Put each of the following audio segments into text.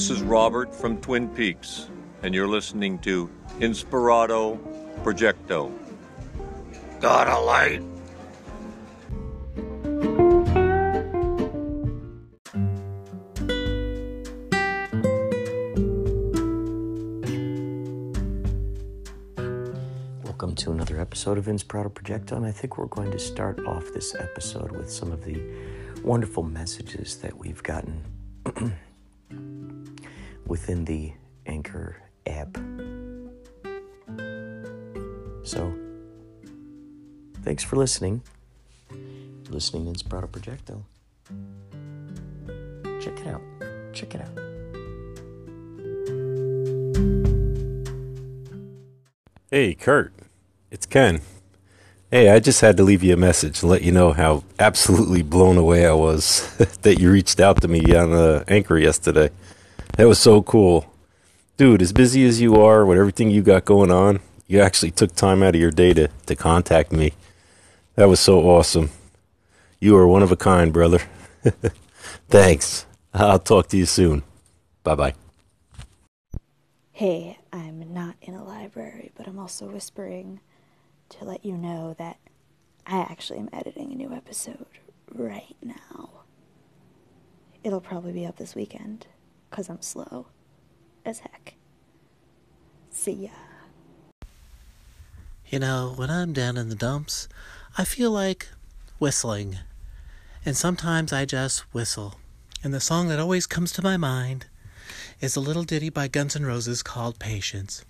This is Robert from Twin Peaks, and you're listening to Inspirado Projecto. Got a light? Welcome to another episode of Inspirado Projecto, and I think we're going to start off this episode with some of the wonderful messages that we've gotten within the Anchor app. So, thanks for listening. Listening to Inspirato Projecto. Check it out. Check it out. Hey, Kurt. It's Ken. Hey, I just had to leave you a message to let you know how absolutely blown away I was that you reached out to me on the anchor yesterday. That was so cool. Dude, as busy as you are with everything you got going on, you actually took time out of your day to, to contact me. That was so awesome. You are one of a kind, brother. Thanks. I'll talk to you soon. Bye bye. Hey, I'm not in a library, but I'm also whispering to let you know that I actually am editing a new episode right now. It'll probably be up this weekend, because I'm slow as heck. See ya. You know, when I'm down in the dumps, I feel like whistling. And sometimes I just whistle. And the song that always comes to my mind is a little ditty by Guns N' Roses called Patience.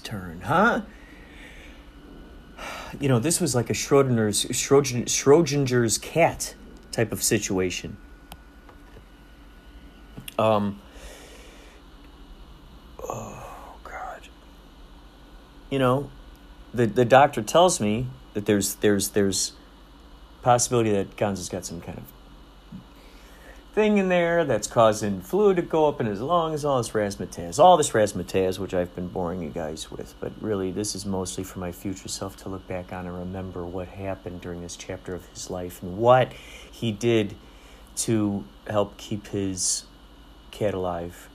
Turn, huh? You know, this was like a Schrodinger's Schrodin, Schrodinger's cat type of situation. Um Oh god. You know, the the doctor tells me that there's there's there's possibility that Gonzo's got some kind of thing in there that's causing fluid to go up in his lungs, all this razzmatazz. All this razzmatazz, which I've been boring you guys with. But really, this is mostly for my future self to look back on and remember what happened during this chapter of his life and what he did to help keep his cat alive.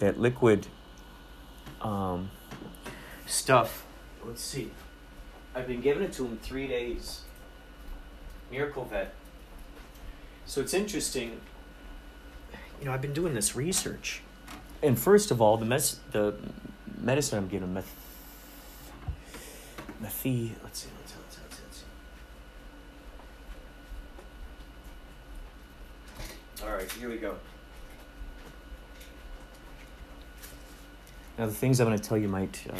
That liquid um, stuff. Let's see. I've been giving it to him three days. Miracle Vet. So it's interesting. You know, I've been doing this research, and first of all, the mes- the medicine I'm giving meth. Let's see. Let's see. Let's see. Let's see. Let's see. All right, here we go. Now, the things I'm going to tell you might, uh,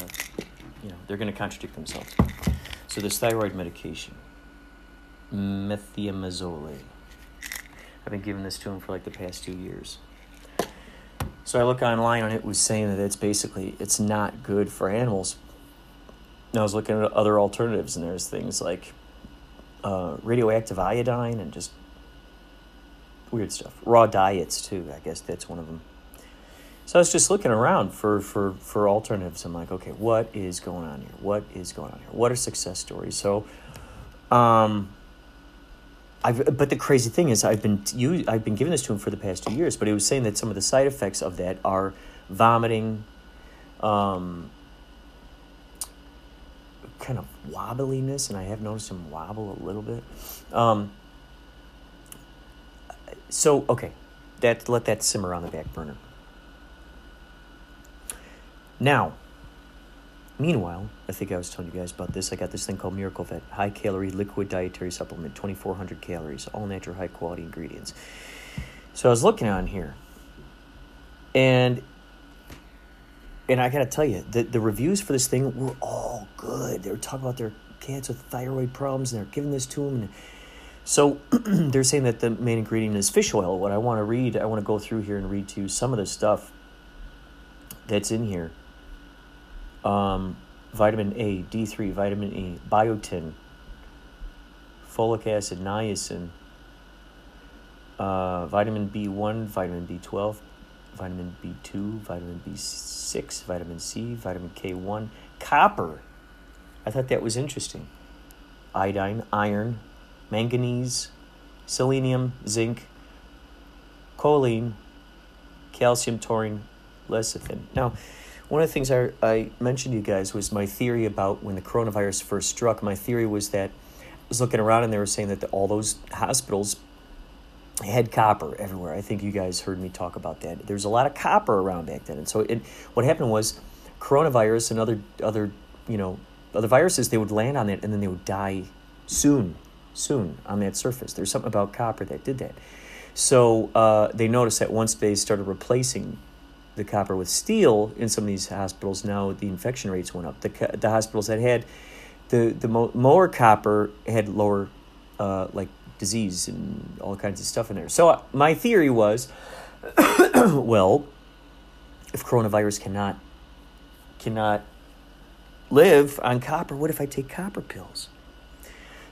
you know, they're going to contradict themselves. So, this thyroid medication, methimazole. I've been giving this to him for like the past two years. So I look online and it was saying that it's basically it's not good for animals. And I was looking at other alternatives and there's things like uh, radioactive iodine and just weird stuff. Raw diets too. I guess that's one of them. So I was just looking around for for for alternatives. I'm like, okay, what is going on here? What is going on here? What are success stories? So, um, I've, but the crazy thing is, I've been you, I've been giving this to him for the past two years. But he was saying that some of the side effects of that are vomiting, um, kind of wobbliness, and I have noticed him wobble a little bit. Um, so okay, that let that simmer on the back burner. Now, Meanwhile, I think I was telling you guys about this. I got this thing called Miracle Vet, high calorie liquid dietary supplement, 2,400 calories, all natural, high quality ingredients. So I was looking on here, and and I gotta tell you, the, the reviews for this thing were all good. They were talking about their with thyroid problems, and they're giving this to them. And so they're saying that the main ingredient is fish oil. What I want to read, I want to go through here and read to you some of the stuff that's in here um, vitamin A, D3, vitamin E, biotin, folic acid, niacin, uh, vitamin B1, vitamin B12, vitamin B2, vitamin B6, vitamin C, vitamin K1, copper. I thought that was interesting. Iodine, iron, manganese, selenium, zinc, choline, calcium, taurine, lecithin. Now, one of the things I, I mentioned to you guys was my theory about when the coronavirus first struck. My theory was that I was looking around and they were saying that the, all those hospitals had copper everywhere. I think you guys heard me talk about that. There's a lot of copper around back then, and so it, what happened was coronavirus and other other you know other viruses they would land on it and then they would die soon, soon on that surface. There's something about copper that did that. So uh, they noticed that once they started replacing the copper with steel in some of these hospitals, now the infection rates went up. The, the hospitals that had the, the more copper had lower, uh, like, disease and all kinds of stuff in there. So uh, my theory was, well, if coronavirus cannot cannot live on copper, what if I take copper pills?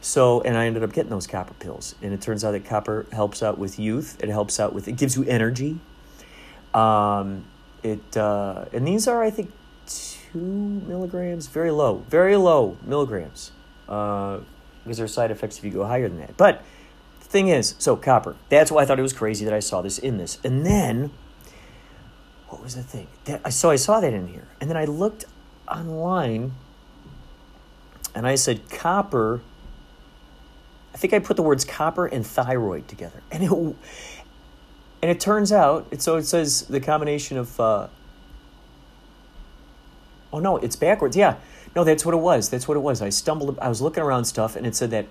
So, and I ended up getting those copper pills, and it turns out that copper helps out with youth. It helps out with it gives you energy. Um, it uh, and these are I think two milligrams, very low, very low milligrams, uh, because there are side effects if you go higher than that. But the thing is, so copper. That's why I thought it was crazy that I saw this in this. And then, what was the thing? That, so I saw that in here, and then I looked online, and I said copper. I think I put the words copper and thyroid together, and it and it turns out, so it says the combination of. Uh, oh no, it's backwards. Yeah, no, that's what it was. That's what it was. I stumbled. I was looking around stuff, and it said that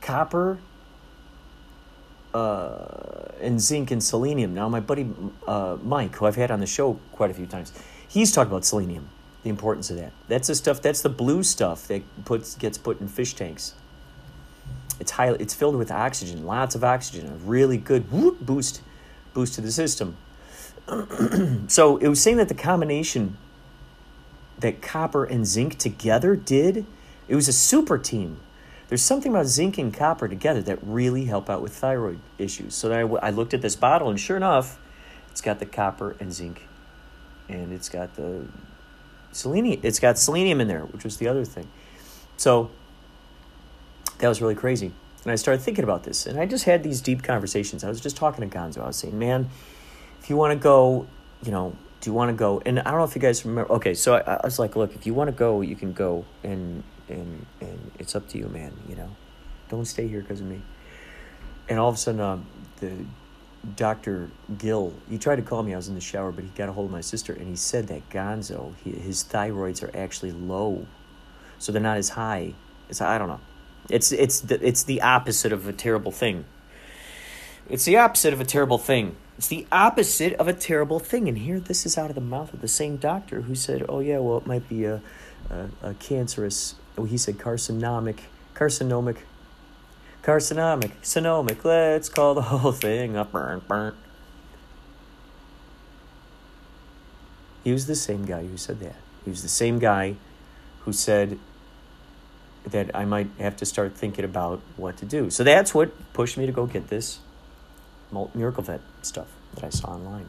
copper uh, and zinc and selenium. Now, my buddy uh, Mike, who I've had on the show quite a few times, he's talked about selenium, the importance of that. That's the stuff. That's the blue stuff that puts gets put in fish tanks. It's high. It's filled with oxygen, lots of oxygen, a really good whoop, boost boost to the system. so it was saying that the combination that copper and zinc together did, it was a super team. There's something about zinc and copper together that really help out with thyroid issues. So I, I looked at this bottle, and sure enough, it's got the copper and zinc, and it's got the selenium. It's got selenium in there, which was the other thing. So that was really crazy. And I started thinking about this, and I just had these deep conversations. I was just talking to Gonzo. I was saying, man, if you want to go, you know, do you want to go? And I don't know if you guys remember. Okay, so I, I was like, look, if you want to go, you can go, and and and it's up to you, man. You know, don't stay here because of me. And all of a sudden, um, the Doctor Gill, he tried to call me. I was in the shower, but he got a hold of my sister, and he said that Gonzo, he, his thyroids are actually low, so they're not as high. It's I don't know. It's it's the, it's the opposite of a terrible thing. It's the opposite of a terrible thing. It's the opposite of a terrible thing. And here, this is out of the mouth of the same doctor who said, "Oh yeah, well, it might be a a, a cancerous." Oh, he said carcinomic, carcinomic, carcinomic, sonomic. Let's call the whole thing a burn, burn. He was the same guy who said that. He was the same guy who said that I might have to start thinking about what to do. So that's what pushed me to go get this Miracle Vet stuff that I saw online.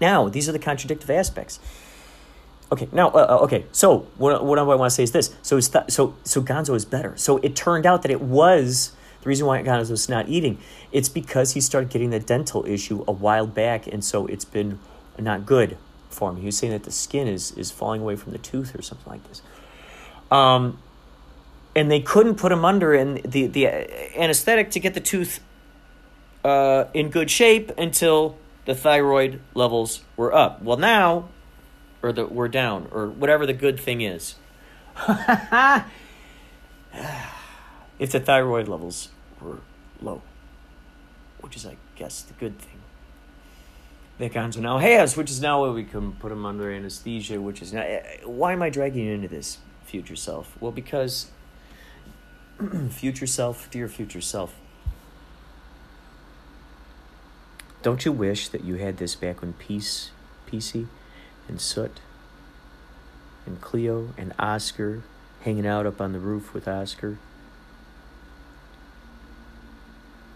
Now, these are the contradictive aspects. Okay, now, uh, uh okay, so what, what I want to say is this. So, th- so, so Gonzo is better. So it turned out that it was, the reason why Gonzo was not eating, it's because he started getting the dental issue a while back, and so it's been not good for him. He was saying that the skin is, is falling away from the tooth or something like this. Um, and they couldn't put him under in the, the anesthetic to get the tooth uh, in good shape until the thyroid levels were up. Well, now, or that we're down, or whatever the good thing is. if the thyroid levels were low, which is, I guess, the good thing. Gonzo now has, which is now where we can put him under anesthesia, which is now. eh, Why am I dragging you into this, future self? Well, because future self, dear future self, don't you wish that you had this back when Peace, PC, and Soot, and Cleo, and Oscar hanging out up on the roof with Oscar?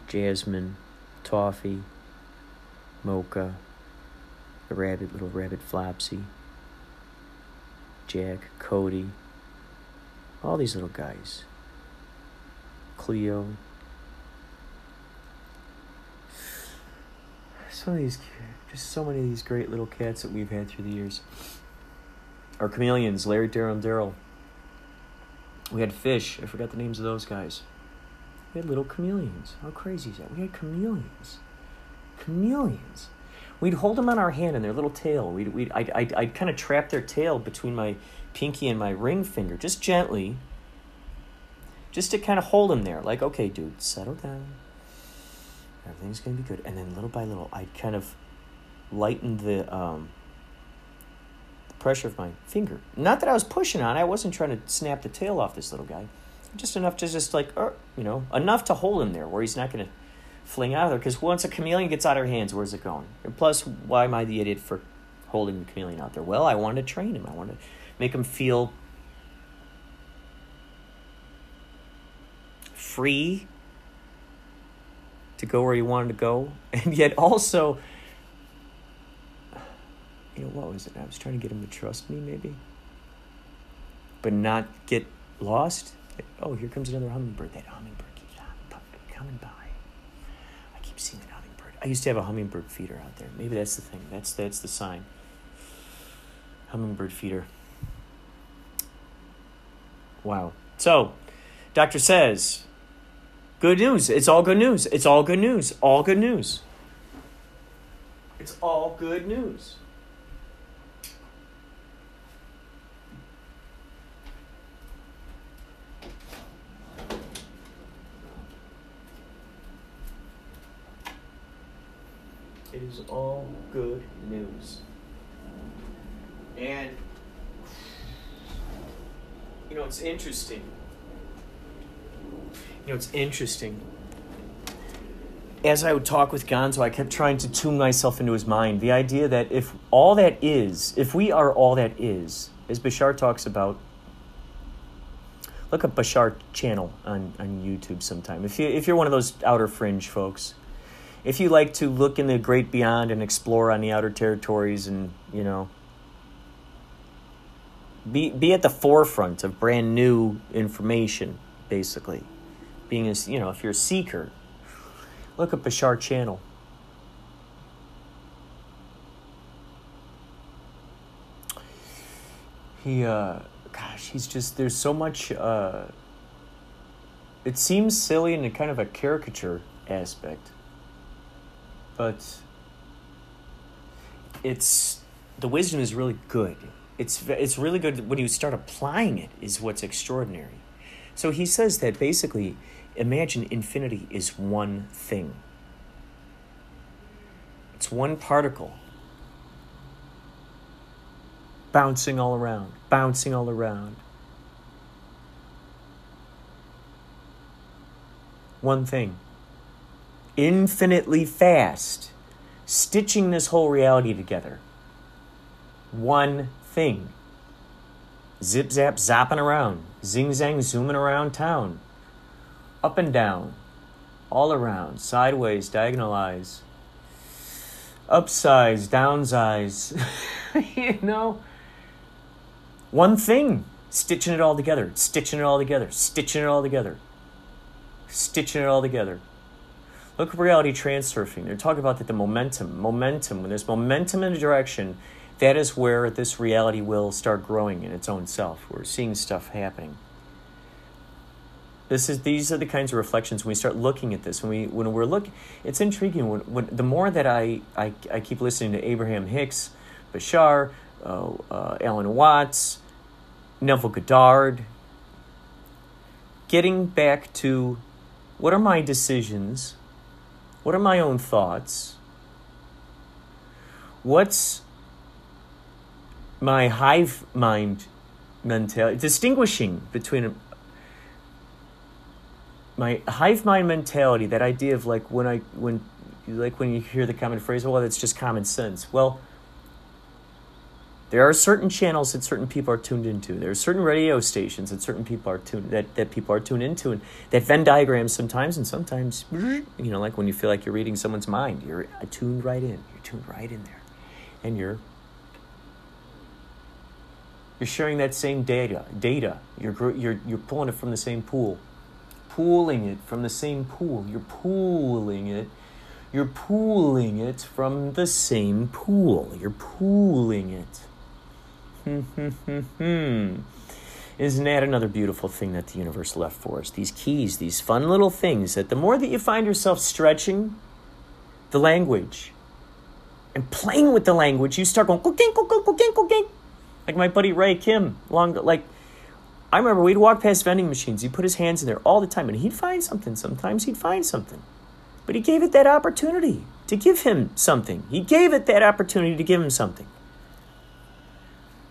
Jasmine, Toffee, Mocha, the rabbit, little rabbit Flopsy, Jack, Cody, all these little guys. Cleo. Some of these, just so many of these great little cats that we've had through the years. Our chameleons, Larry, Daryl, and Daryl. We had fish. I forgot the names of those guys. We had little chameleons. How crazy is that? We had chameleons. Chameleons. We'd hold them on our hand and their little tail. We'd, we'd, I'd, I'd, I'd kind of trap their tail between my pinky and my ring finger, just gently, just to kind of hold him there. Like, okay, dude, settle down. Everything's gonna be good. And then little by little, I'd kind of lighten the um, the pressure of my finger. Not that I was pushing on. I wasn't trying to snap the tail off this little guy. Just enough to just like, er, you know, enough to hold him there where he's not gonna fling out of there. Because once a chameleon gets out of our hands, where's it going? And plus, why am I the idiot for holding the chameleon out there? Well, I wanted to train him. I wanted to make him feel free to go where he wanted to go, and yet also, you know, what was it? I was trying to get him to trust me, maybe, but not get lost. Oh, here comes another hummingbird. That hummingbird keeps coming by. I keep seeing that hummingbird. I used to have a hummingbird feeder out there. Maybe that's the thing. That's that's the sign. Hummingbird feeder. Wow. So, doctor says, good news. It's all good news. It's all good news. All good news. It's all good news. It is all good news. And you know, it's interesting. You know, it's interesting. As I would talk with Gonzo, I kept trying to tune myself into his mind. The idea that if all that is, if we are all that is, as Bashar talks about, look up Bashar channel on, on YouTube sometime. If you if you're one of those outer fringe folks, if you like to look in the great beyond and explore on the outer territories and you know be be at the forefront of brand new information basically being as you know if you're a seeker look up Bashar channel he uh gosh he's just there's so much uh it seems silly in a kind of a caricature aspect but it's the wisdom is really good. It's it's really good when you start applying it is what's extraordinary. So he says that basically imagine infinity is one thing. It's one particle bouncing all around, bouncing all around. One thing infinitely fast, stitching this whole reality together. One thing. Zip zap zapping around, zing zang zooming around town. Up and down, all around, sideways, diagonalize, upsize, downsize. you know? One thing, stitching it all together, stitching it all together, stitching it all together, stitching it all together. Look at reality transurfing. They're talking about that the momentum, momentum. When there's momentum in a direction, that is where this reality will start growing in its own self. We're seeing stuff happening. This is these are the kinds of reflections when we start looking at this. When we when we're looking, it's intriguing. When, when the more that I, I I keep listening to Abraham Hicks, Bashar, uh, uh, Alan Watts, Neville Goddard. Getting back to what are my decisions? What are my own thoughts? What's my hive mind mentality? Distinguishing between my hive mind mentality, that idea of like when I when like when you hear the common phrase, well, that's just common sense. Well, there are certain channels that certain people are tuned into. There are certain radio stations that certain people are tuned that, that people are tuned into, and that Venn diagrams sometimes, and sometimes, you know, like when you feel like you're reading someone's mind, you're tuned right in. You're tuned right in there, and you're you're sharing that same data. Data. You're you're you're pulling it from the same pool, pooling it from the same pool. You're pooling it. You're pooling it from the same pool. You're pooling it. Isn't that another beautiful thing that the universe left for us? These keys, these fun little things that the more that you find yourself stretching the language and playing with the language, you start going. Like my buddy Ray Kim, long like I remember we'd walk past vending machines. He'd put his hands in there all the time, and he'd find something. Sometimes he'd find something, but he gave it that opportunity to give him something. He gave it that opportunity to give him something,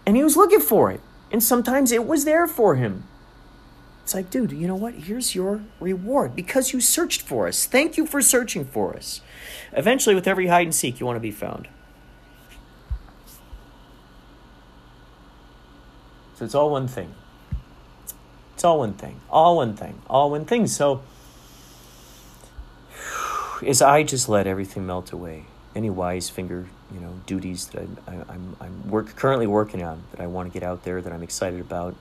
and he was looking for it. And sometimes it was there for him. It's like, dude, you know what? Here's your reward because you searched for us. Thank you for searching for us. Eventually, with every hide and seek, you want to be found. So it's all one thing. It's all one thing. All one thing. All one thing. So as I just let everything melt away, any wise finger, you know, duties that I, I, I'm I'm work currently working on that I want to get out there that I'm excited about,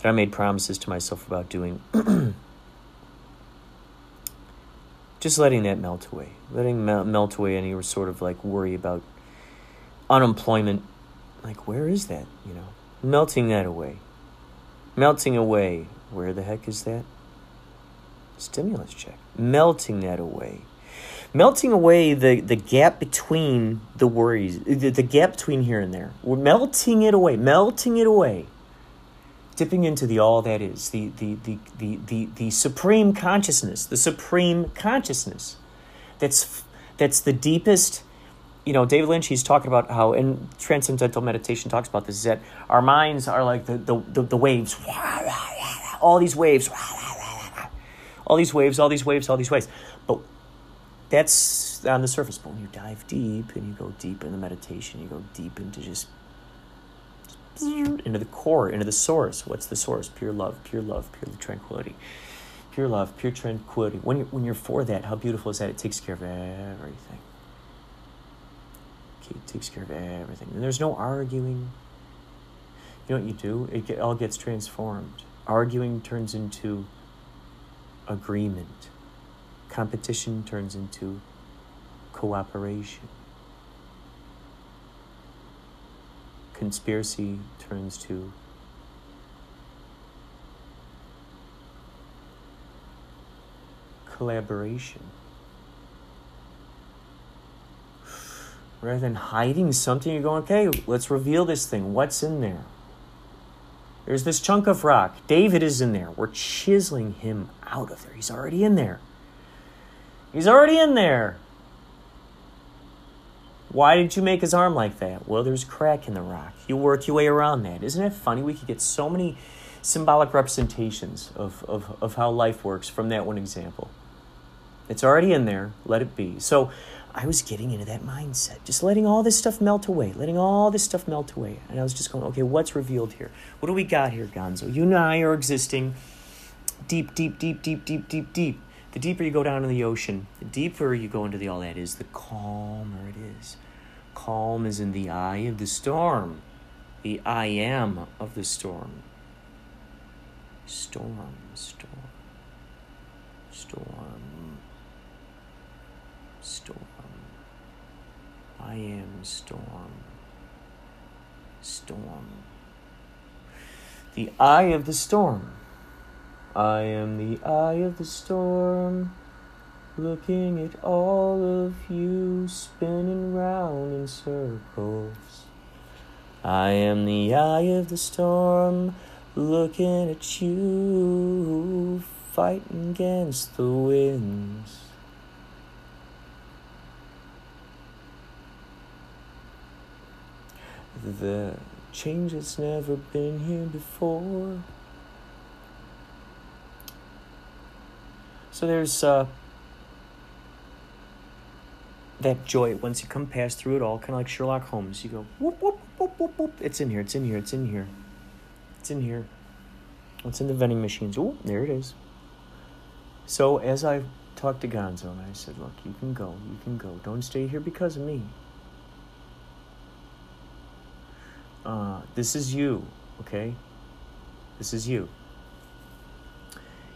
that I made promises to myself about doing. just letting that melt away, letting mel- melt away any sort of like worry about unemployment. Like, where is that? You know, melting that away. Melting away. Where the heck is that? Stimulus check. Melting that away. Melting away the, the gap between the worries, the, the gap between here and there. We're melting it away, melting it away. Dipping into the all that is, the, the, the, the, the, the supreme consciousness, the supreme consciousness. That's, that's the deepest you know, David Lynch, he's talking about how in transcendental meditation talks about this is that our minds are like the, the, the, the waves, all these waves, all these waves, all these waves, all these waves. But that's on the surface. But when you dive deep and you go deep in the meditation, you go deep into just into the core, into the source. What's the source? Pure love, pure love, pure tranquility. Pure love, pure tranquility. When you're, when you're for that, how beautiful is that? It takes care of everything. It takes care of everything. And there's no arguing. You know what you do? It get, all gets transformed. Arguing turns into agreement. Competition turns into cooperation. Conspiracy turns to collaboration. Rather than hiding something, you're going, okay, let's reveal this thing. What's in there? There's this chunk of rock. David is in there. We're chiseling him out of there. He's already in there. He's already in there. Why did you make his arm like that? Well, there's a crack in the rock. You work your way around that. Isn't it funny? We could get so many symbolic representations of, of, of how life works from that one example. It's already in there. Let it be. So I was getting into that mindset, just letting all this stuff melt away, letting all this stuff melt away. And I was just going, okay, what's revealed here? What do we got here, Gonzo? You and I are existing deep, deep, deep, deep, deep, deep, deep. The deeper you go down in the ocean, the deeper you go into the all that is, the calmer it is. Calm is in the eye of the storm, the I am of the storm. Storm, storm, storm, storm. I am storm. Storm. The eye of the storm. I am the eye of the storm. Looking at all of you spinning round in circles. I am the eye of the storm, looking at you, fighting against the winds. The change that's never been here before. So there's uh, that joy once you come past through it all, kind of like Sherlock Holmes. You go whoop whoop whoop whoop whoop. It's in here. It's in here. It's in here. It's in here. It's in the vending machines. Oh, there it is. So as I talked to Gonzo, and I said, "Look, you can go. You can go. Don't stay here because of me. Uh, this is you, okay? This is you."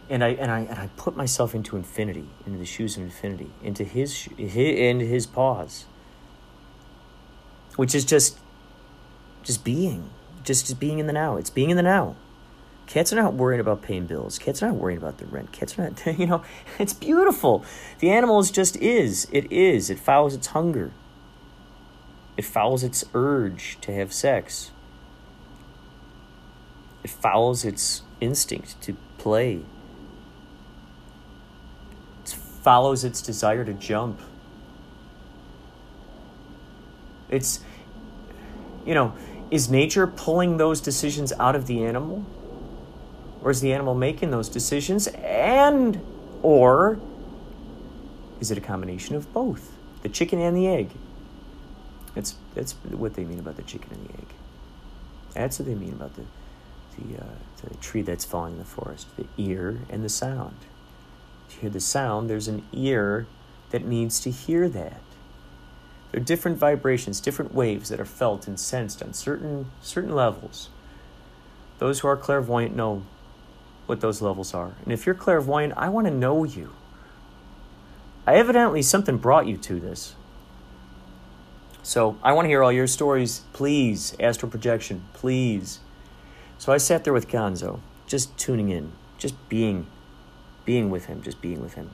and I and I and I put myself into infinity, into the shoes of infinity, into his, his into his paws, which is just just being, just just being in the now. It's being in the now. Cats are not worrying about paying bills. Cats are not worrying about the rent. Cats are not, you know, it's beautiful. The animal is just is. It is. It follows its hunger. It follows its urge to have sex. It follows its instinct to play It follows its desire to jump. It's, you know, is nature pulling those decisions out of the animal? Or is the animal making those decisions? And, or is it a combination of both? The chicken and the egg. That's, that's what they mean about the chicken and the egg. That's what they mean about the, the, uh, the tree that's falling in the forest the ear and the sound to hear the sound, there's an ear that needs to hear that. There are different vibrations, different waves that are felt and sensed on certain certain levels. Those who are clairvoyant know what those levels are. And if you're clairvoyant, I want to know you. I evidently something brought you to this. So I want to hear all your stories, please. Astral projection, please. So I sat there with Gonzo, just tuning in, just being being with him, just being with him.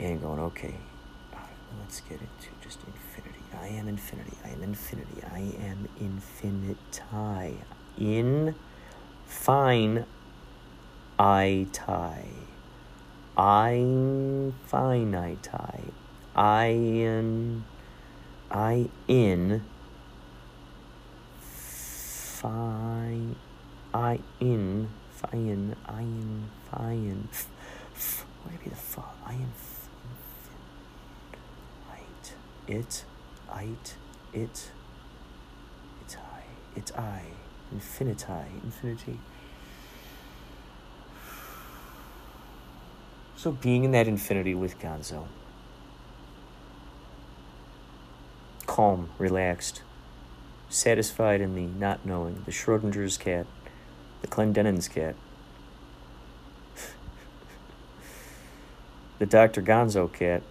And going, okay, let's get into just infinity. I am infinity. I am infinity. I am infiniti. In fine I tie. I'm finite. I in I in fi I in Fein, Ein, Fein. Why be the fa? Ein, It, it, it, it, it's I, it's I, infiniti, infinity. So being in that infinity with Gonzo. Calm, relaxed, satisfied in the not knowing, the Schrodinger's cat the Clendenin's cat, the Dr. Gonzo cat.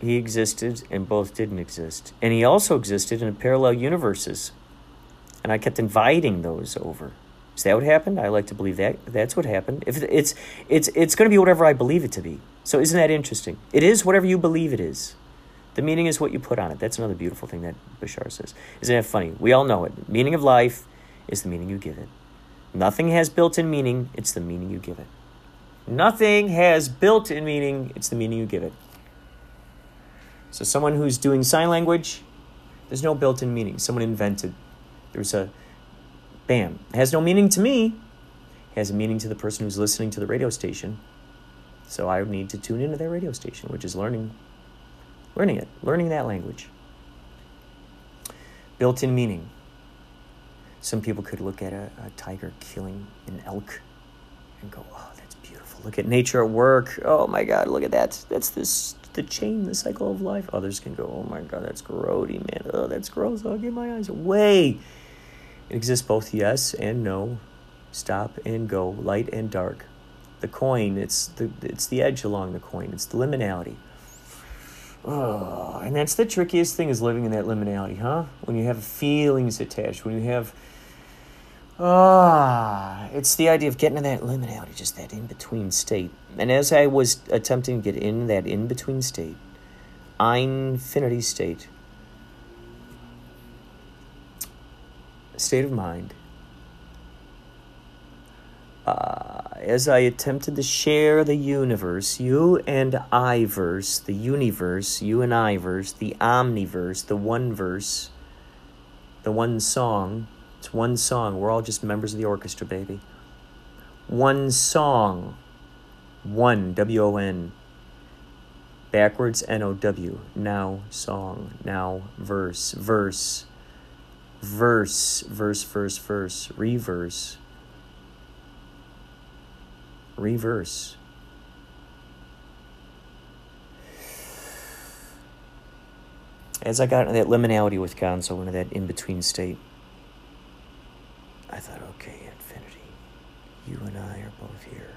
He existed and both didn't exist. And he also existed in parallel universes. And I kept inviting those over. Is that what happened? I like to believe that that's what happened. If it's it's it's going to be whatever I believe it to be. So isn't that interesting? It is whatever you believe it is. The meaning is what you put on it. That's another beautiful thing that Bashar says. Isn't that funny? We all know it. Meaning of life is the meaning you give it. Nothing has built in meaning, it's the meaning you give it. Nothing has built in meaning, it's the meaning you give it. So, someone who's doing sign language, there's no built in meaning. Someone invented. There's a bam. It has no meaning to me, it has a meaning to the person who's listening to the radio station. So, I need to tune into their radio station, which is learning learning it, learning that language. Built in meaning. Some people could look at a, a, tiger killing an elk and go, oh, that's beautiful. Look at nature at work. Oh my God, look at that. That's this, the chain, the cycle of life. Others can go, oh my God, that's grody, man. Oh, that's gross. Oh, I'll get my eyes away. It exists both yes and no, stop and go, light and dark. The coin, it's the, it's the edge along the coin, it's the liminality. Oh, and that's the trickiest thing is living in that liminality, huh? When you have feelings attached, when you have ah, it's the idea of getting in that liminality, just that in between state. And as I was attempting to get in that in between state, infinity state, state of mind uh, as I attempted to share the universe, you and I verse, the universe, you and I verse, the omniverse, the one verse, the one song. It's one song. We're all just members of the orchestra, baby. One song. One, W O N. Backwards, N O W. Now, song. Now, verse. Verse. Verse, verse, verse, verse. Reverse reverse. As I got into that liminality with Gonzo, into that in between state, I thought, okay, Infinity, you and I are both here.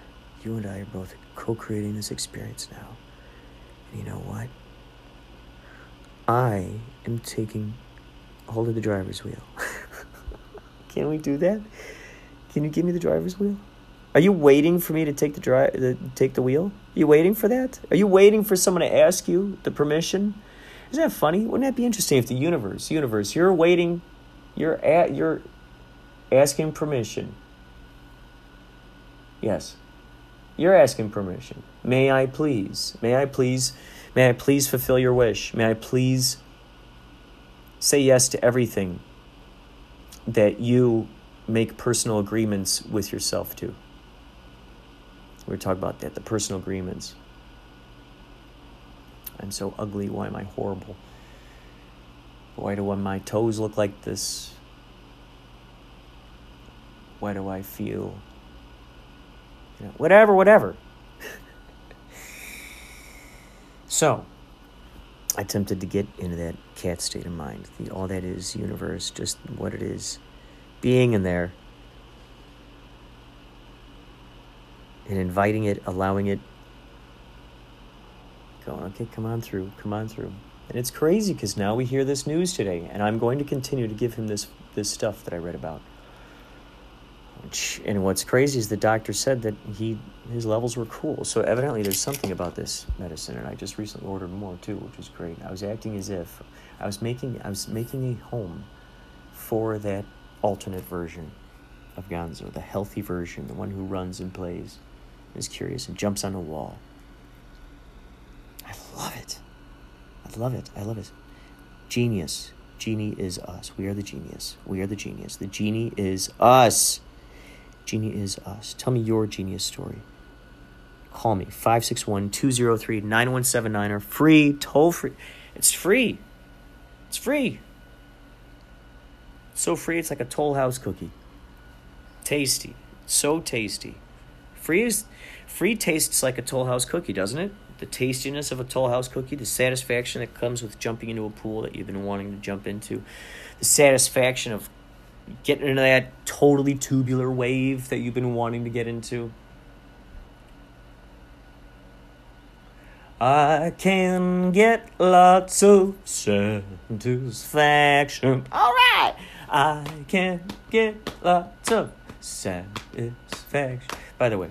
You and I are both co creating this experience now. And you know what? I am taking hold of the driver's wheel. Can we do that? Can you give me the driver's wheel? Are you waiting for me to take the drive, the, take the wheel? Are you waiting for that? Are you waiting for someone to ask you the permission? Isn't that funny? Wouldn't that be interesting if the universe, universe, you're waiting, you're at, you're asking permission. Yes, you're asking permission. May I please? May I please? May I please fulfill your wish? May I please say yes to everything that you make personal agreements with yourself to? We were talking about that, the personal agreements. I'm so ugly. Why am I horrible? Why do my toes look like this? Why do I feel? You know, whatever, whatever. so, I attempted to get into that cat state of mind. The, all that is universe, just what it is, being in there and inviting it, allowing it, going, okay, come on through, come on through. And it's crazy because now we hear this news today, and I'm going to continue to give him this this stuff that I read about. And what's crazy is the doctor said that he his levels were cool. So evidently there's something about this medicine, and I just recently ordered more too, which was great. I was acting as if I was making I was making a home for that alternate version of Gonzo, the healthy version, the one who runs and plays and is curious and jumps on a wall. I love it. I love it. I love it. Genius. Genie is us. We are the genius. We are the genius. The genie is us. Genie is us. Tell me your genius story. Call me 561 203 9179 or free, toll free. It's free. It's free. so free, it's like a Toll House cookie. Tasty. So tasty. Free is free tastes like a Toll House cookie, doesn't it? The tastiness of a Toll House cookie, the satisfaction that comes with jumping into a pool that you've been wanting to jump into, the satisfaction of getting into that totally tubular wave that you've been wanting to get into. I can get lots of satisfaction. All right. I can get lots of satisfaction. By the way,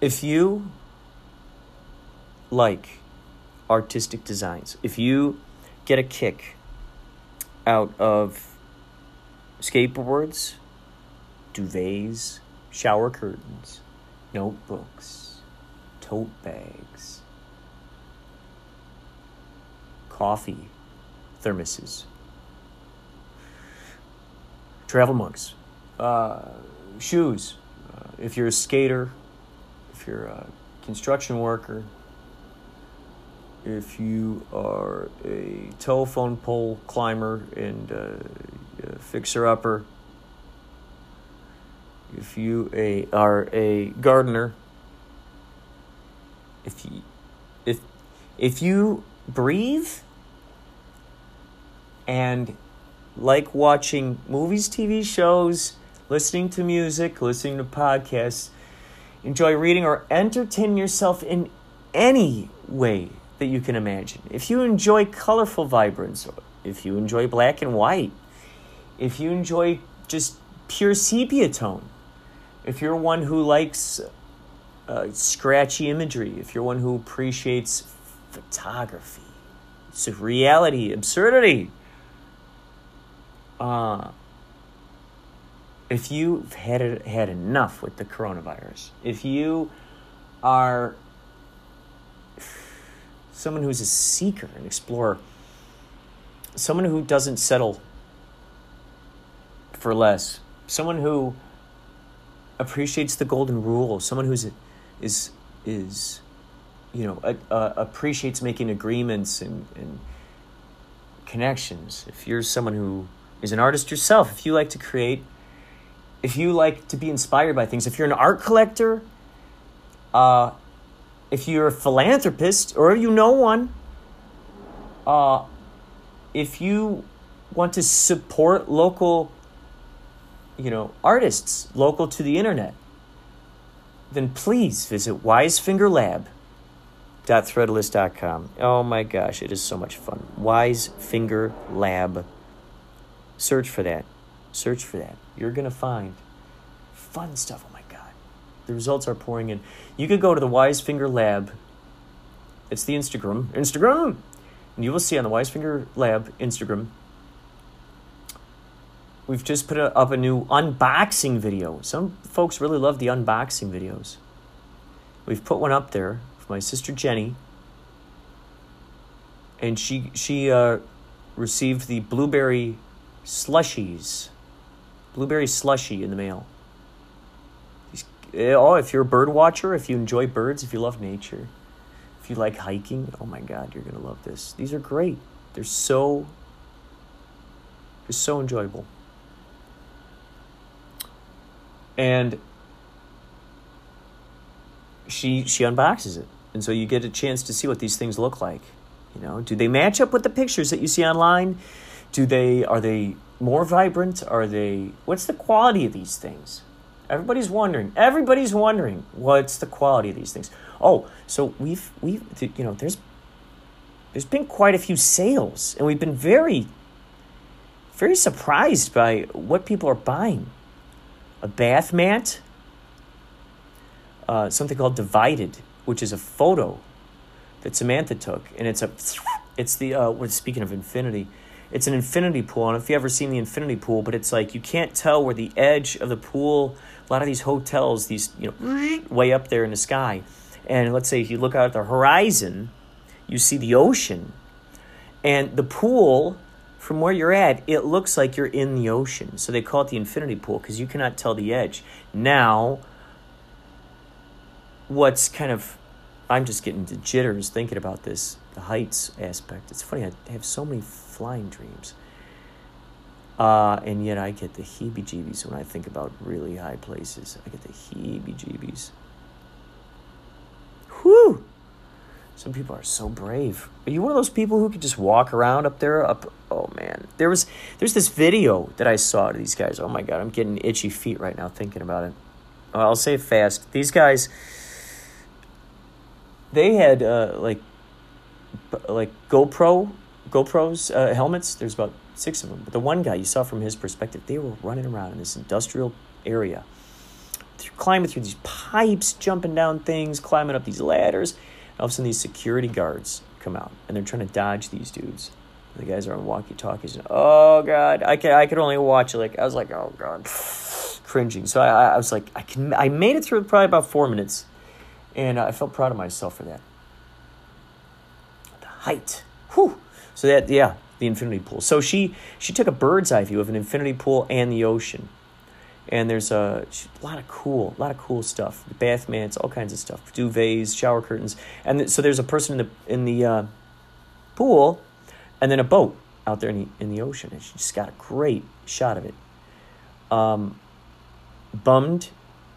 if you like artistic designs, if you get a kick out of skateboards, duvets, shower curtains, notebooks, tote bags, coffee, thermoses, travel mugs, uh, shoes. Uh, if you're a skater, if you're a construction worker, if you are a telephone pole climber and uh, fixer upper, if you a, are a gardener, if you, if if you breathe and like watching movies, TV shows, listening to music, listening to podcasts, enjoy reading, or entertain yourself in any way that you can imagine. If you enjoy colorful vibrance, if you enjoy black and white, if you enjoy just pure sepia tone, if you're one who likes uh, scratchy imagery, if you're one who appreciates photography, It's a reality, absurdity. Uh, if you've had had enough with the coronavirus, if you are someone who's a seeker, an explorer, someone who doesn't settle for less, someone who appreciates the golden rule, someone who's is is you know appreciates making agreements and, and connections. If you're someone who is an artist yourself, if you like to create, if you like to be inspired by things, if you're an art collector, uh, if you're a philanthropist or you know one, uh, if you want to support local, you know, artists local to the internet, then please visit wisefingerlab.threadless.com. Oh my gosh, it is so much fun. Wisefinger Lab. Search for that. Search for that. You're going to find fun stuff. The results are pouring in. You could go to the Wisefinger Lab. It's the Instagram. Instagram! And you will see on the Wisefinger Lab Instagram, we've just put up a new unboxing video. Some folks really love the unboxing videos. We've put one up there for my sister Jenny. And she she uh, received the blueberry slushies, blueberry slushy in the mail. Eh, oh, if you're a bird watcher, if you enjoy birds, if you love nature, if you like hiking, oh my God, you're gonna love this. These are great. They're so, they're so enjoyable. And she she unboxes it, and so you get a chance to see what these things look like. You know, do they match up with the pictures that you see online? Do they are they more vibrant? Are they what's the quality of these things? Everybody's wondering. Everybody's wondering what's the quality of these things. Oh, so we've we've you know there's there's been quite a few sales, and we've been very very surprised by what people are buying. A bath mat, uh, something called Divided, which is a photo that Samantha took, and it's a it's the uh, we're speaking of infinity. It's an infinity pool. Know if you ever seen the infinity pool, but it's like you can't tell where the edge of the pool a lot of these hotels, these, you know, way up there in the sky. And let's say if you look out at the horizon, you see the ocean. And the pool, from where you're at, it looks like you're in the ocean. So they call it the infinity pool because you cannot tell the edge. Now, what's kind of, I'm just getting the jitters thinking about this, the heights aspect. It's funny, I have so many flying dreams. Uh, and yet I get the heebie jeebies when I think about really high places. I get the heebie jeebies. Whew! Some people are so brave. Are you one of those people who could just walk around up there? Up, oh man, there was there's this video that I saw of these guys. Oh my god, I'm getting itchy feet right now thinking about it. Well, I'll say it fast. These guys, they had uh, like like GoPro GoPros uh, helmets. There's about six of them. But the one guy you saw from his perspective, they were running around in this industrial area, climbing through these pipes, jumping down things, climbing up these ladders. And all of a sudden, these security guards come out and they're trying to dodge these dudes. The guys are on walkie talkies. Oh God, I can I could only watch it. Like I was like, oh God, cringing. So I, I was like, I can I made it through probably about four minutes, and I felt proud of myself for that. The height, whew. So that yeah, the infinity pool. So she she took a bird's eye view of an infinity pool and the ocean. And there's a, a lot of cool, a lot of cool stuff. The Bath mats, all kinds of stuff, duvets, shower curtains, and th- so there's a person in the in the uh, pool, and then a boat out there in the in the ocean, and she just got a great shot of it. Um, bummed,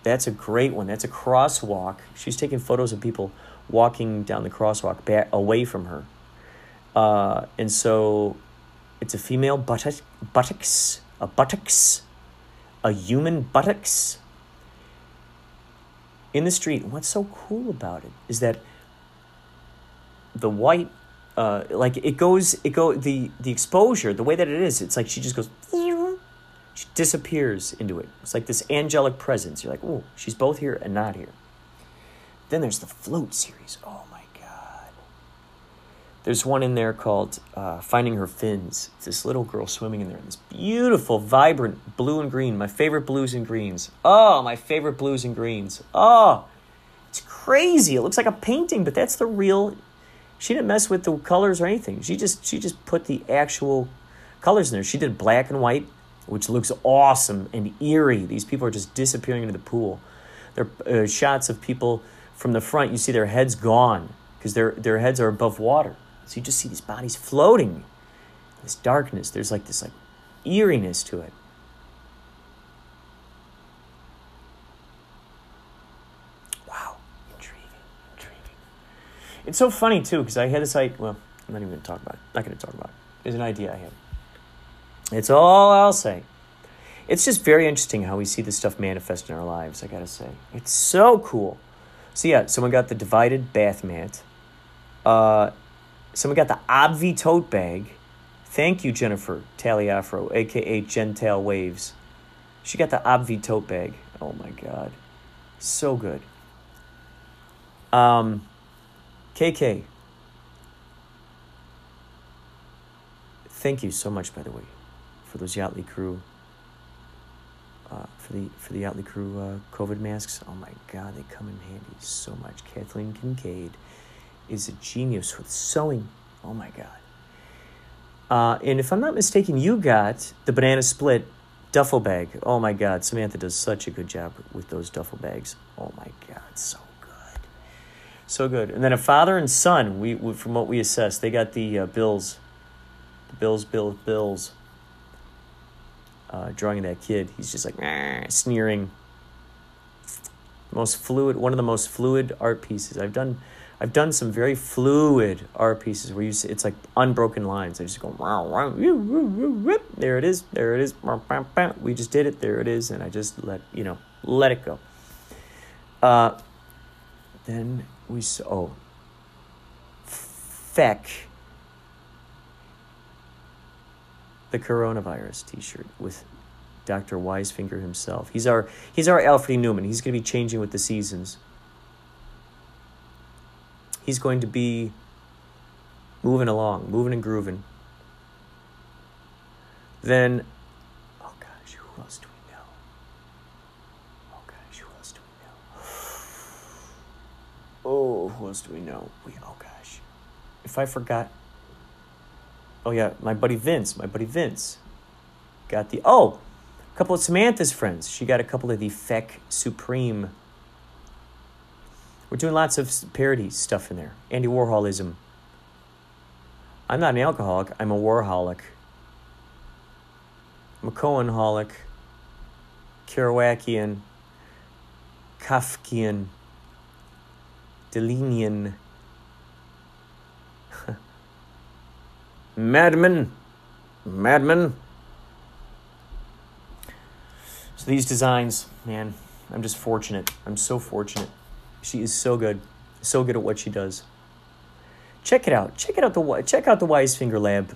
that's a great one. That's a crosswalk. She's taking photos of people walking down the crosswalk back away from her uh, and so it's a female buttock, buttocks, a buttocks, a human buttocks in the street. What's so cool about it is that the white, uh, like it goes, it go the the exposure, the way that it is, it's like she just goes, she disappears into it. It's like this angelic presence. You're like, oh, she's both here and not here. Then there's the float series. Oh There's one in there called uh, Finding Her Fins. It's this little girl swimming in there. In this beautiful, vibrant blue and green. My favorite blues and greens. Oh, my favorite blues and greens. Oh, it's crazy. It looks like a painting, but that's the real. She didn't mess with the colors or anything. She just she just put the actual colors in there. She did black and white, which looks awesome and eerie. These people are just disappearing into the pool. There are uh, shots of people from the front. You see their heads gone because their their heads are above water. So you just see these bodies floating. This darkness. There's like this like eeriness to it. Wow, intriguing, intriguing. It's so funny too because I had this idea. Well, I'm not even going to talk about it. Not going to talk about it. There's an idea I had. It's all I'll say. It's just very interesting how we see this stuff manifest in our lives. I gotta say, it's so cool. So yeah, someone got the divided bath mat. Uh, someone got the Obvi tote bag. Thank you, Jennifer Taliafro, aka Gentile Waves. She got the Obvi tote bag. Oh my god, so good. Um, KK. Thank you so much, by the way, for those Yachtly crew. Uh, for the for the Yachtly crew uh, COVID masks. Oh my God, they come in handy so much. Kathleen Kincaid is a genius with sewing. Oh my God. Uh, and if I'm not mistaken, you got the banana split duffel bag. Oh my God, Samantha does such a good job with those duffel bags. Oh my God, so good, so good. And then a father and son. We, we from what we assessed, they got the uh, bills, the bills, bills, bills. Uh, drawing that kid, he's just like sneering. Most fluid, one of the most fluid art pieces I've done. I've done some very fluid art pieces where you see, it's like unbroken lines. I just go there it is, there it is. We just did it. There it is, and I just let you know, let it go. Uh, then we saw oh, feck the coronavirus T-shirt with Dr. Wisefinger himself. He's our he's our Alfred Neuman. He's going to be changing with the seasons. He's going to be moving along, moving and grooving. Then, oh gosh, who else do we know? Oh gosh, who else do we know? Oh, who else do we know? We oh gosh, if I forgot. Oh yeah, my buddy Vince. My buddy Vince got the oh, a couple of Samantha's friends. She got a couple of the Feck Supreme. We're doing lots of parody stuff in there. Andy Warholism. I'm not an alcoholic. I'm a Warholic. I'm a Cohenholic. Kerouacian. Kafkian. Delenian. Madman. Madman. So these designs, man, I'm just fortunate. I'm so fortunate. She is so good. So good at what she does. Check it out. Check it out the check out the Wise Finger Lab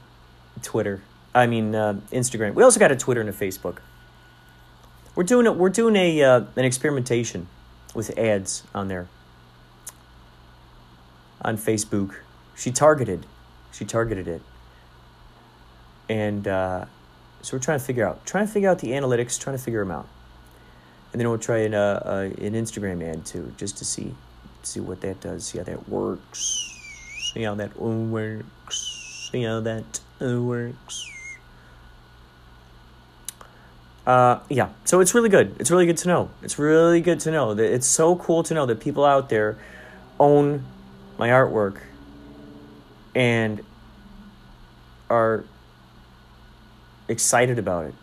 Twitter. I mean uh, Instagram. We also got a Twitter and a Facebook. We're doing it. We're doing a uh, an experimentation with ads on there. On Facebook, she targeted. She targeted it and uh, so we're trying to figure out trying to figure out the analytics trying to figure them out and then we'll try an, uh, uh, an instagram ad too just to see see what that does see how that works see how that works see how that works. Uh, yeah so it's really good. It's really good to know. It's really good to know that it's so cool to know that people out there own my artwork and are excited about it.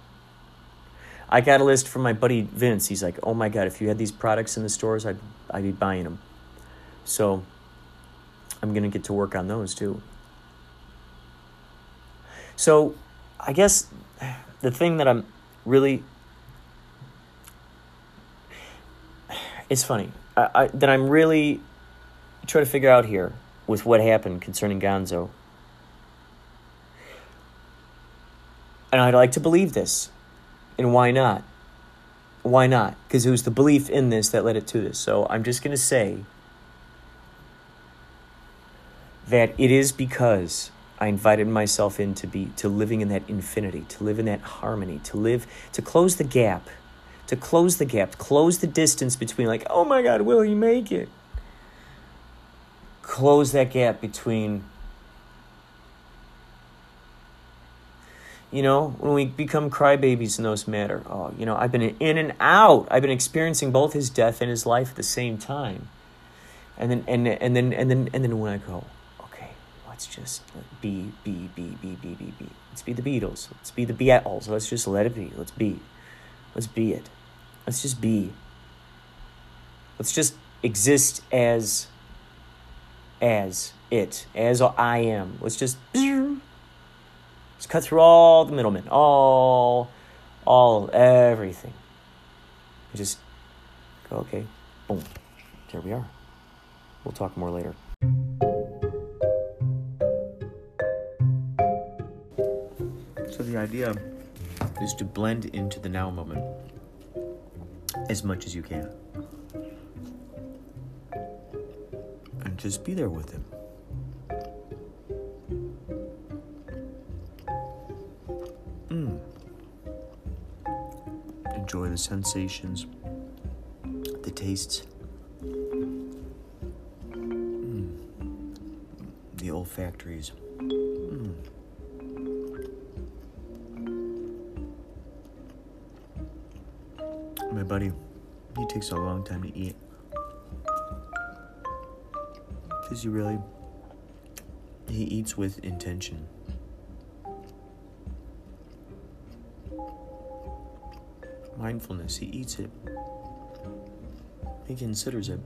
I got a list from my buddy Vince. He's like, "Oh my god, if you had these products in the stores, I'd I'd be buying them." So I'm gonna get to work on those too. So I guess the thing that I'm really it's funny I, I, that I'm really trying to figure out here with what happened concerning Gonzo And I'd like to believe this. And why not? Why not? Because it was the belief in this that led it to this. So I'm just going to say that it is because I invited myself in to be to living in that infinity, to live in that harmony, to live to close the gap, to close the gap, close the distance between like, oh my God, will he make it? Close that gap between you know, when we become crybabies in those matter. Oh, you know, I've been in and out. I've been experiencing both his death and his life at the same time. And then and and then and then and then when I go, okay, let's just be be be be be be be. Let's be the Beatles. Let's be the Beatles. Let's just let it be. Let's be. Let's be it. Let's just be. Let's just exist as as it, as I am. Let's just Let's cut through all the middlemen, all, all, everything. We just go, okay, boom, there we are. We'll talk more later. So the idea is to blend into the now moment as much as you can. And just be there with him. Enjoy the sensations, the tastes, mm. the olfactories. Mm. My buddy, he takes a long time to eat. Because he really, he eats with intention. Mindfulness. He eats it, he considers it.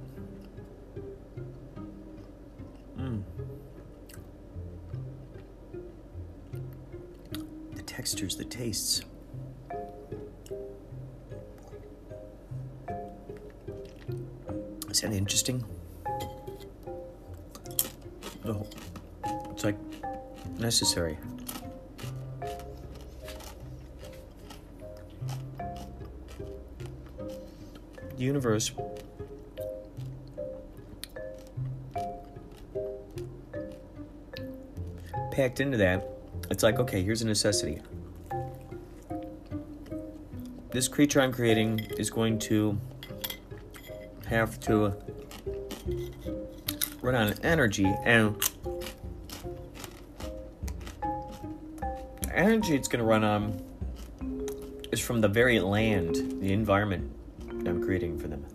Mm. The textures, the tastes. Is that interesting? No. It's like necessary. Universe packed into that, it's like, okay, here's a necessity. This creature I'm creating is going to have to run on energy, and energy it's going to run on is from the very land, the environment creating for them.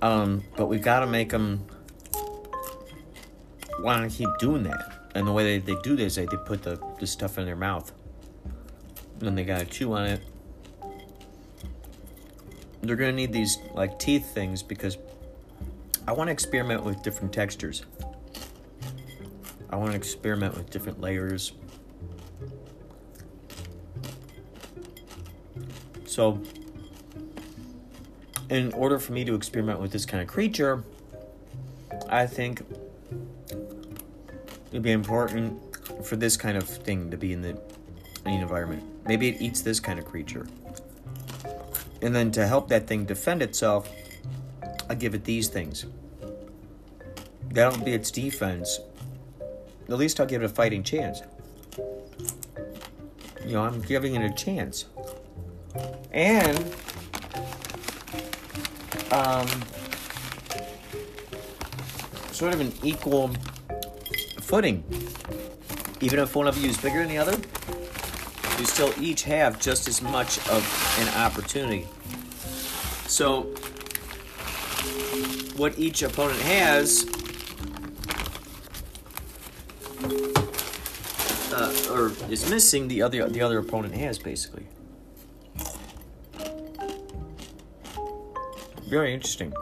Um, but we gotta make them want to keep doing that. And the way they, they do this, they, they put the, the stuff in their mouth. And then they gotta chew on it. They're gonna need these like teeth things because I want to experiment with different textures. I want to experiment with different layers. So, in order for me to experiment with this kind of creature, I think it'd be important for this kind of thing to be in the, environment. Maybe it eats this kind of creature. And then to help that thing defend itself, I give it these things. That'll be its defense at least I'll give it a fighting chance. You know, I'm giving it a chance. And, um, sort of an equal footing. Even if one of you is bigger than the other, you still each have just as much of an opportunity. So, what each opponent has is missing, the other the other opponent has basically. Very interesting.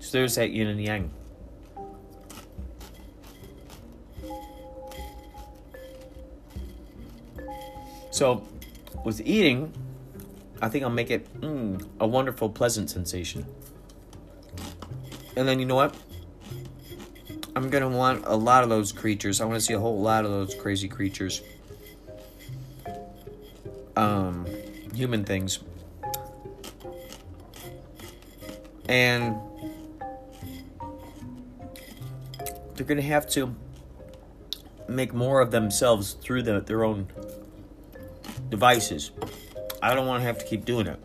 So there's that yin and yang. So, with eating, I think I'll make it mm, a wonderful, pleasant sensation. And then you know what? I'm gonna want a lot of those creatures. I want to see a whole lot of those crazy creatures. um, human things. And they're going to have to make more of themselves through the, their own devices. I don't want to have to keep doing it.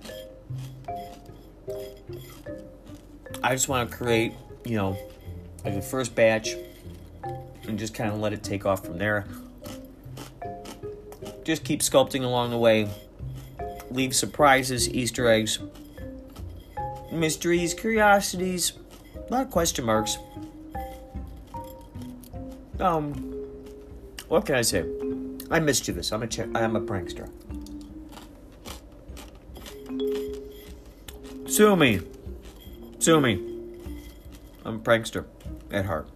I just want to create, you know, like the first batch and just kind of let it take off from there. Just keep sculpting along the way. Leave surprises, Easter eggs, mysteries, curiosities, a lot of question marks. Um, what can I say? I'm mischievous. I'm a ch- I'm a prankster. Sue me. Sue me. I'm a prankster at heart.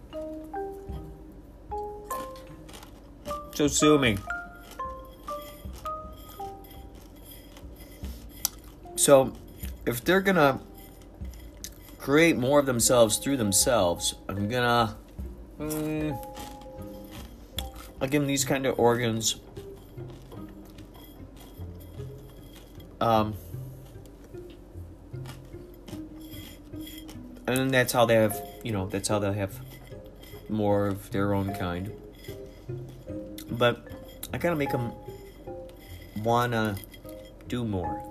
So sue me. So, if they're gonna create more of themselves through themselves, I'm gonna. Mm, I'll give them these kind of organs. Um, and that's how they have, you know, that's how they'll have more of their own kind. But I gotta make them wanna do more.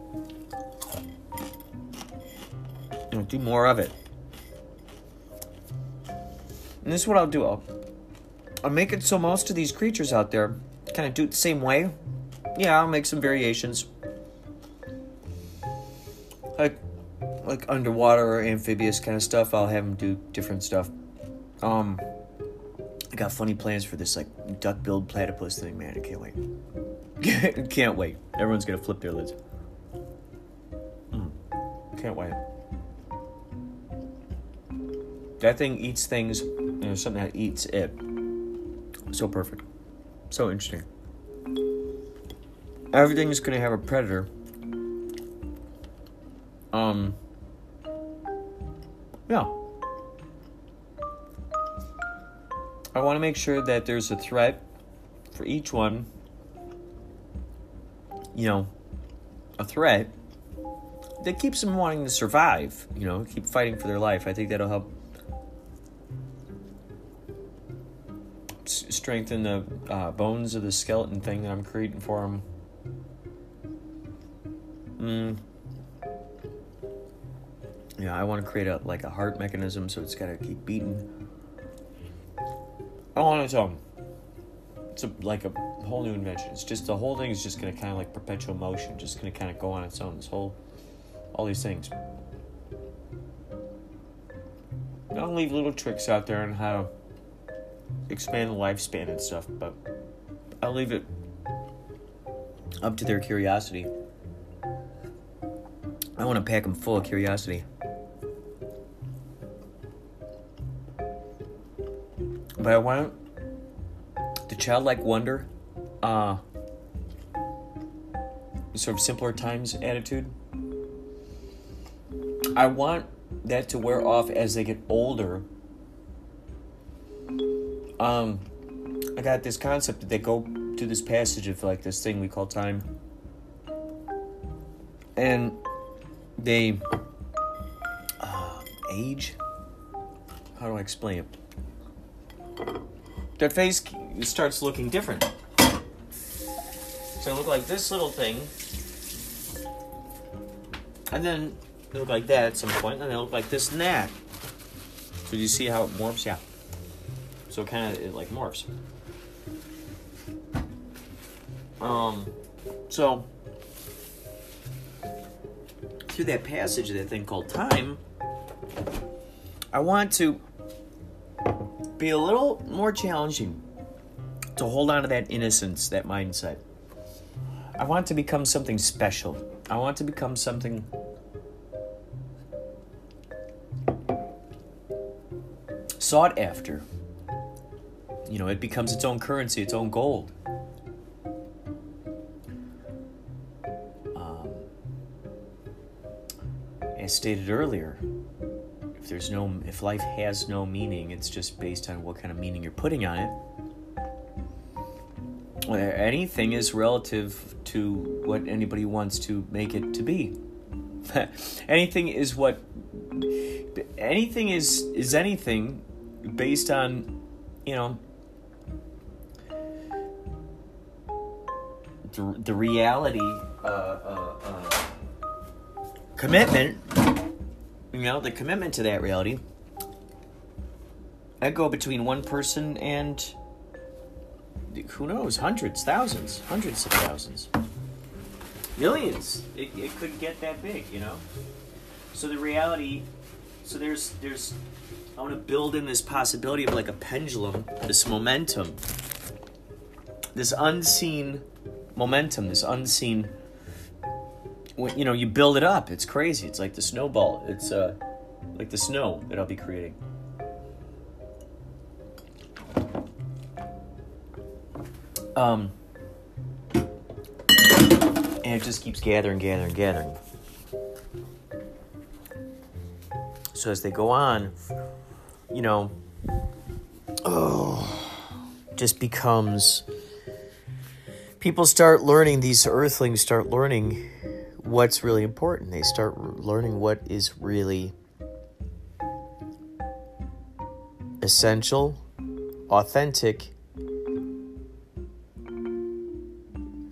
You know, do more of it. And this is what I'll do. I'll, I'll make it so most of these creatures out there kind of do it the same way. Yeah, I'll make some variations. Like underwater or amphibious kind of stuff. I'll have them do different stuff. Um, I got funny plans for this like duck-billed platypus thing, man. I can't wait. can't wait. Everyone's gonna flip their lids. Mm, can't wait. That thing eats things. You know, something that eats it. So perfect. So interesting. Everything is gonna have a predator. Um. Yeah. I want to make sure that there's a threat for each one. You know, a threat that keeps them wanting to survive. You know, keep fighting for their life. I think that'll help s- strengthen the uh, bones of the skeleton thing that I'm creating for them. Mm. Yeah, I want to create a like a heart mechanism so it's got to keep beating. On its own. It's a, like a whole new invention. It's just the whole thing is just gonna kind of like perpetual motion, just gonna kind of go on its own. This whole, all these things. I'll leave little tricks out there on how to expand the lifespan and stuff, but I'll leave it up to their curiosity. I want to pack them full of curiosity. But I want the childlike wonder, uh, sort of simpler times attitude. I want that to wear off as they get older. Um, I got this concept that they go to this passage of like this thing we call time, and they uh, age. How do I explain it? Their face starts looking different. So look like this little thing, and then they look like that at some point, and they look like this and that. So you see how it morphs? Yeah. So kind of it like morphs. Um, so through that passage of that thing called time, I want to be a little more challenging to hold on to that innocence, that mindset. I want to become something special. I want to become something sought after. You know, it becomes its own currency, its own gold. Um, as stated earlier, if there's no if life has no meaning, it's just based on what kind of meaning you're putting on it. anything is relative to what anybody wants to make it to be. anything is what anything is is anything based on you know the, the reality uh, uh, uh, commitment you know the commitment to that reality. I go between one person and who knows hundreds thousands hundreds of thousands. Millions. It, it could get that big you know? So the reality so there's there's i want to build in this possibility of like a pendulum this momentum. This unseen momentum this unseen when you know you build it up it's crazy it's like the snowball it's uh like the snow that i'll be creating um and it just keeps gathering, gathering, gathering. So as they go on, you know, oh, just becomes. People start learning, these earthlings start learning what's really important. They start learning what is really essential, authentic,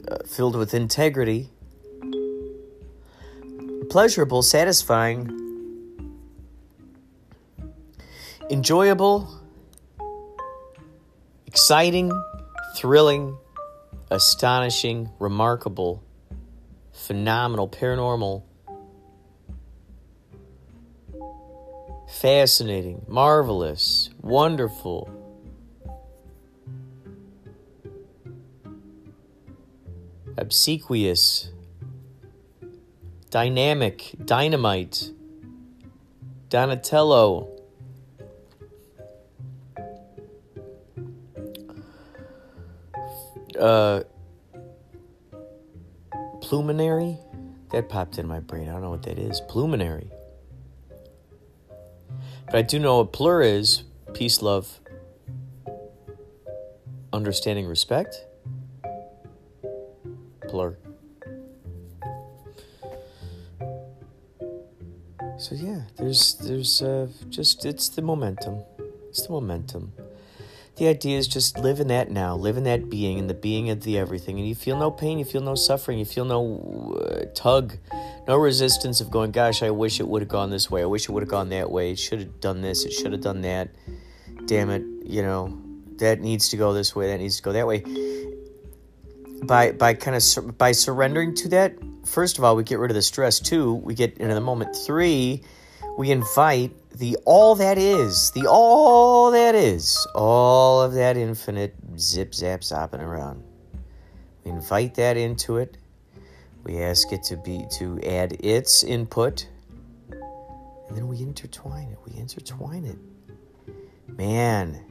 uh, filled with integrity, pleasurable, satisfying, enjoyable, exciting, thrilling, astonishing, remarkable, phenomenal, paranormal, fascinating, marvelous, wonderful, obsequious, dynamic, dynamite, Donatello. Uh, pluminary? That popped in my brain. I don't know what that is. Pluminary. But I do know what plur is peace, love, understanding, respect Plur. So yeah, there's there's uh, just it's the momentum. It's the momentum. The idea is just live in that now, live in that being, in the being of the everything, and you feel no pain, you feel no suffering, you feel no uh, tug, no resistance of going, gosh, I wish it would have gone this way, I wish it would have gone that way, it should have done this, it should have done that. Damn it, you know, that needs to go this way, that needs to go that way. By by kind of sur- by surrendering to that first of all we get rid of the stress. Two we get into the moment. Three we invite the all that is the all that is all of that infinite zip zap zopping around. We invite that into it. We ask it to be to add its input. And then we intertwine it. We intertwine it. Man.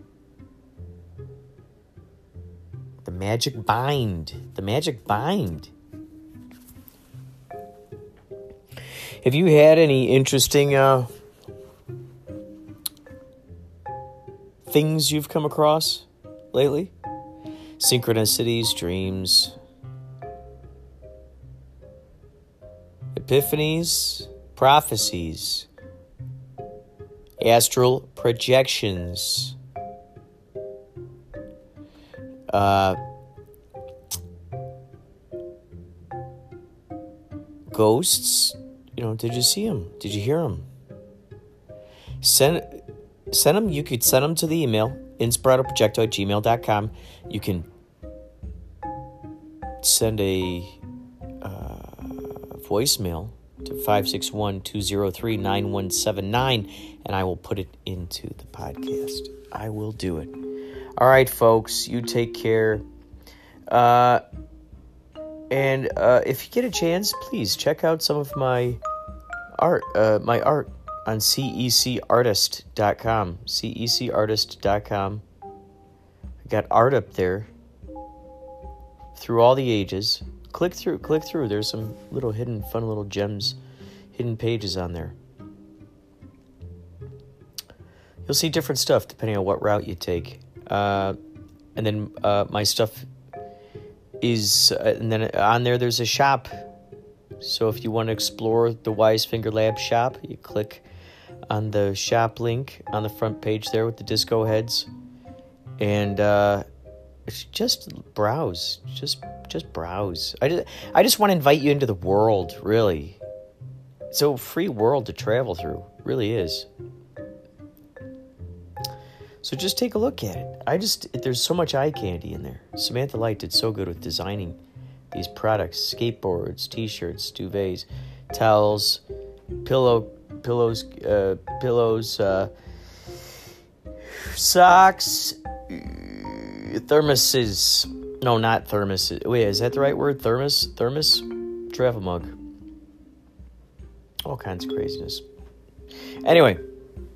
The magic bind. The magic bind. Have you had any interesting uh, things you've come across lately? Synchronicities, dreams, epiphanies, prophecies, astral projections uh, ghosts, you know, did you see them? Did you hear them? Send send them. You could send them to the email inspiratoprojecto at gmail.com. You can send a uh, voicemail to 561 203 9179 and I will put it into the podcast. I will do it. All right, folks, you take care. Uh, and uh, if you get a chance, please check out some of my art, uh, my art on cecartist.com. cecartist.com. I got art up there through all the ages. Click through, click through. There's some little hidden, fun little gems, hidden pages on there. You'll see different stuff depending on what route you take. Uh, and then uh, my stuff is, uh, and then on there there's a shop. So if you want to explore the Wise Finger Lab shop, you click on the shop link on the front page there with the disco heads, and uh, just browse, just just browse. I just I just want to invite you into the world, really. It's a free world to travel through, really is. So just take a look at it. I just there's so much eye candy in there. Samantha Light did so good with designing these products: skateboards, t-shirts, duvets, towels, pillow pillows, uh, pillows, uh, socks, thermoses. No, not thermoses. Wait, is that the right word? Thermos, thermos, travel mug. All kinds of craziness. Anyway,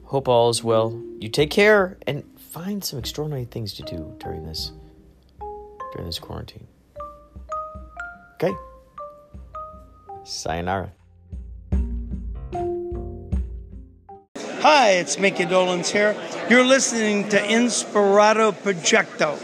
hope all is well. You take care and find some extraordinary things to do during this during this quarantine. Okay. Sayonara. Hi, it's Mickey Dolans here. You're listening to Inspirato Projecto.